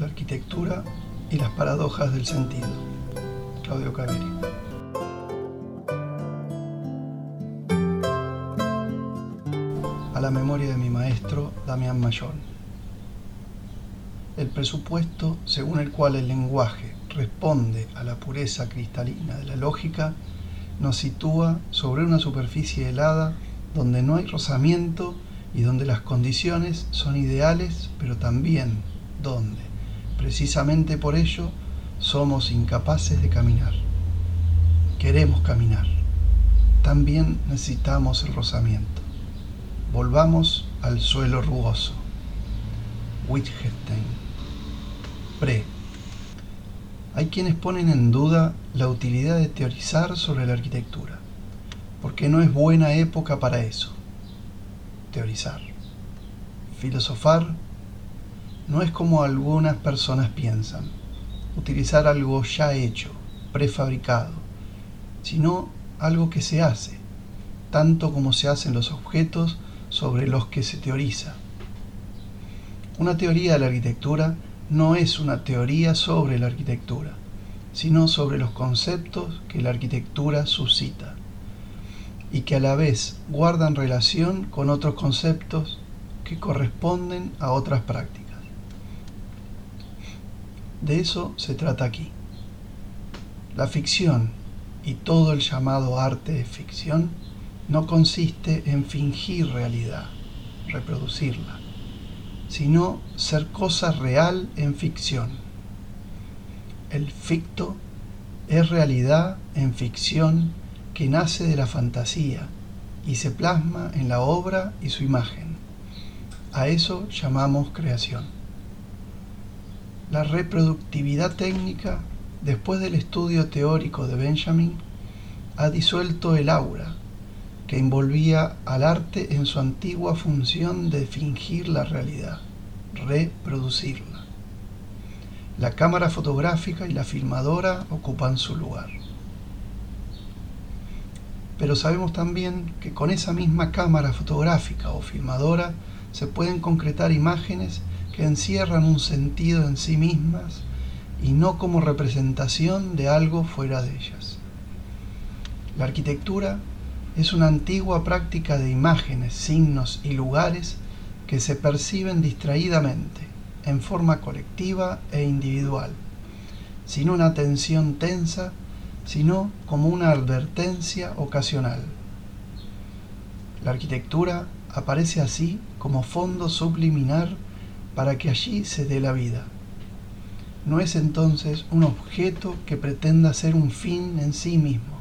la arquitectura y las paradojas del sentido. Claudio Caveri. A la memoria de mi maestro Damián Mayor. El presupuesto según el cual el lenguaje responde a la pureza cristalina de la lógica nos sitúa sobre una superficie helada donde no hay rozamiento y donde las condiciones son ideales, pero también donde, precisamente por ello, somos incapaces de caminar. Queremos caminar. También necesitamos el rozamiento. Volvamos al suelo rugoso. Wittgenstein. Pre. Hay quienes ponen en duda la utilidad de teorizar sobre la arquitectura, porque no es buena época para eso teorizar. Filosofar no es como algunas personas piensan, utilizar algo ya hecho, prefabricado, sino algo que se hace, tanto como se hacen los objetos sobre los que se teoriza. Una teoría de la arquitectura no es una teoría sobre la arquitectura, sino sobre los conceptos que la arquitectura suscita y que a la vez guardan relación con otros conceptos que corresponden a otras prácticas. De eso se trata aquí. La ficción y todo el llamado arte de ficción no consiste en fingir realidad, reproducirla, sino ser cosa real en ficción. El ficto es realidad en ficción que nace de la fantasía y se plasma en la obra y su imagen. A eso llamamos creación. La reproductividad técnica, después del estudio teórico de Benjamin, ha disuelto el aura que envolvía al arte en su antigua función de fingir la realidad, reproducirla. La cámara fotográfica y la filmadora ocupan su lugar pero sabemos también que con esa misma cámara fotográfica o filmadora se pueden concretar imágenes que encierran un sentido en sí mismas y no como representación de algo fuera de ellas. La arquitectura es una antigua práctica de imágenes, signos y lugares que se perciben distraídamente, en forma colectiva e individual, sin una atención tensa sino como una advertencia ocasional. La arquitectura aparece así como fondo subliminar para que allí se dé la vida. No es entonces un objeto que pretenda ser un fin en sí mismo,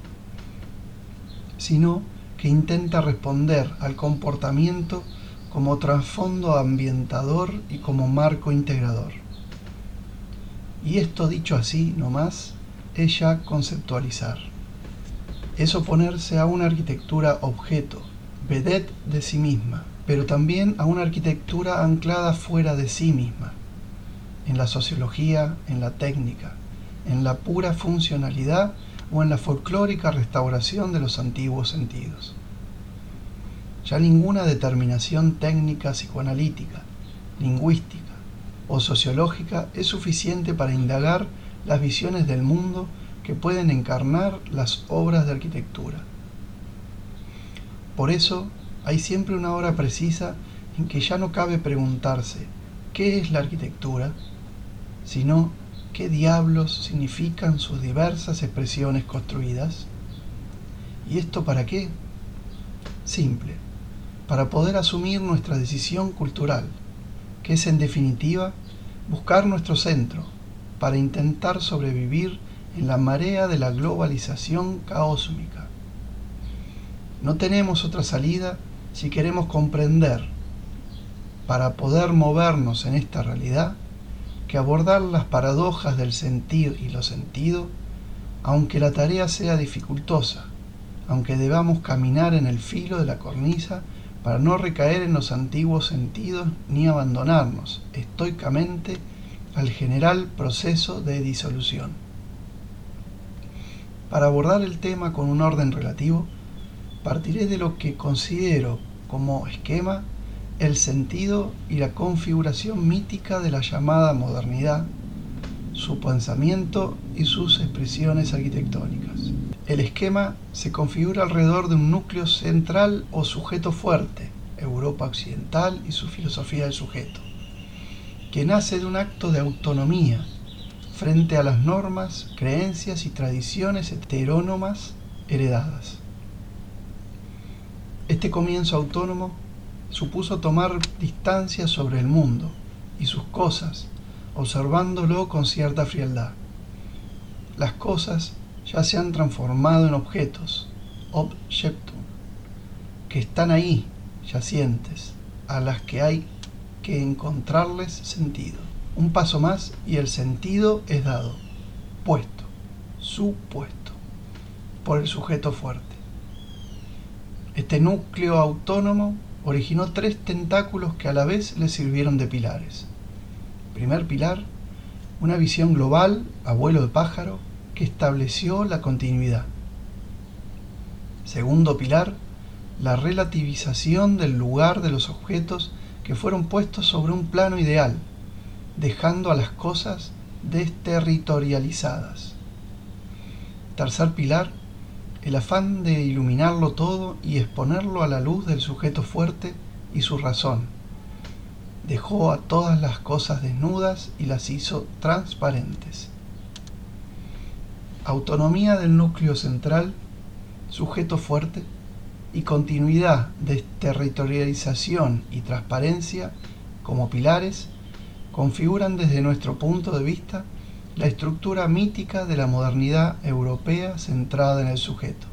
sino que intenta responder al comportamiento como trasfondo ambientador y como marco integrador. Y esto dicho así nomás, es ya conceptualizar. Es oponerse a una arquitectura objeto, vedette de sí misma, pero también a una arquitectura anclada fuera de sí misma, en la sociología, en la técnica, en la pura funcionalidad o en la folclórica restauración de los antiguos sentidos. Ya ninguna determinación técnica psicoanalítica, lingüística o sociológica es suficiente para indagar las visiones del mundo que pueden encarnar las obras de arquitectura. Por eso hay siempre una hora precisa en que ya no cabe preguntarse qué es la arquitectura, sino qué diablos significan sus diversas expresiones construidas. ¿Y esto para qué? Simple, para poder asumir nuestra decisión cultural, que es en definitiva buscar nuestro centro, para intentar sobrevivir en la marea de la globalización caósmica. No tenemos otra salida si queremos comprender, para poder movernos en esta realidad, que abordar las paradojas del sentir y lo sentido, aunque la tarea sea dificultosa, aunque debamos caminar en el filo de la cornisa para no recaer en los antiguos sentidos ni abandonarnos estoicamente al general proceso de disolución. Para abordar el tema con un orden relativo, partiré de lo que considero como esquema el sentido y la configuración mítica de la llamada modernidad, su pensamiento y sus expresiones arquitectónicas. El esquema se configura alrededor de un núcleo central o sujeto fuerte, Europa Occidental y su filosofía del sujeto, que nace de un acto de autonomía frente a las normas, creencias y tradiciones heterónomas heredadas. Este comienzo autónomo supuso tomar distancia sobre el mundo y sus cosas, observándolo con cierta frialdad. Las cosas ya se han transformado en objetos, objectum, que están ahí, yacientes, a las que hay que encontrarles sentido. Un paso más y el sentido es dado, puesto, supuesto, por el sujeto fuerte. Este núcleo autónomo originó tres tentáculos que a la vez le sirvieron de pilares. Primer pilar, una visión global, abuelo de pájaro, que estableció la continuidad. Segundo pilar, la relativización del lugar de los objetos que fueron puestos sobre un plano ideal, dejando a las cosas desterritorializadas. Tercer pilar, el afán de iluminarlo todo y exponerlo a la luz del sujeto fuerte y su razón. Dejó a todas las cosas desnudas y las hizo transparentes. Autonomía del núcleo central, sujeto fuerte y continuidad de territorialización y transparencia como pilares configuran desde nuestro punto de vista la estructura mítica de la modernidad europea centrada en el sujeto.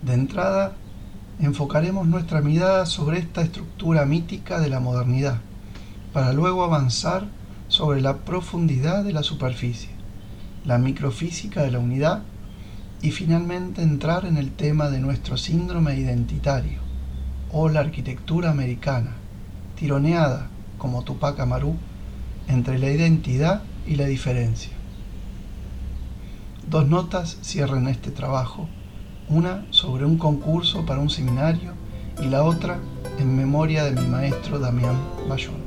De entrada, enfocaremos nuestra mirada sobre esta estructura mítica de la modernidad, para luego avanzar sobre la profundidad de la superficie, la microfísica de la unidad y finalmente entrar en el tema de nuestro síndrome identitario o la arquitectura americana, tironeada como Tupac Amaru entre la identidad y la diferencia. Dos notas cierran este trabajo, una sobre un concurso para un seminario y la otra en memoria de mi maestro Damián Bayón.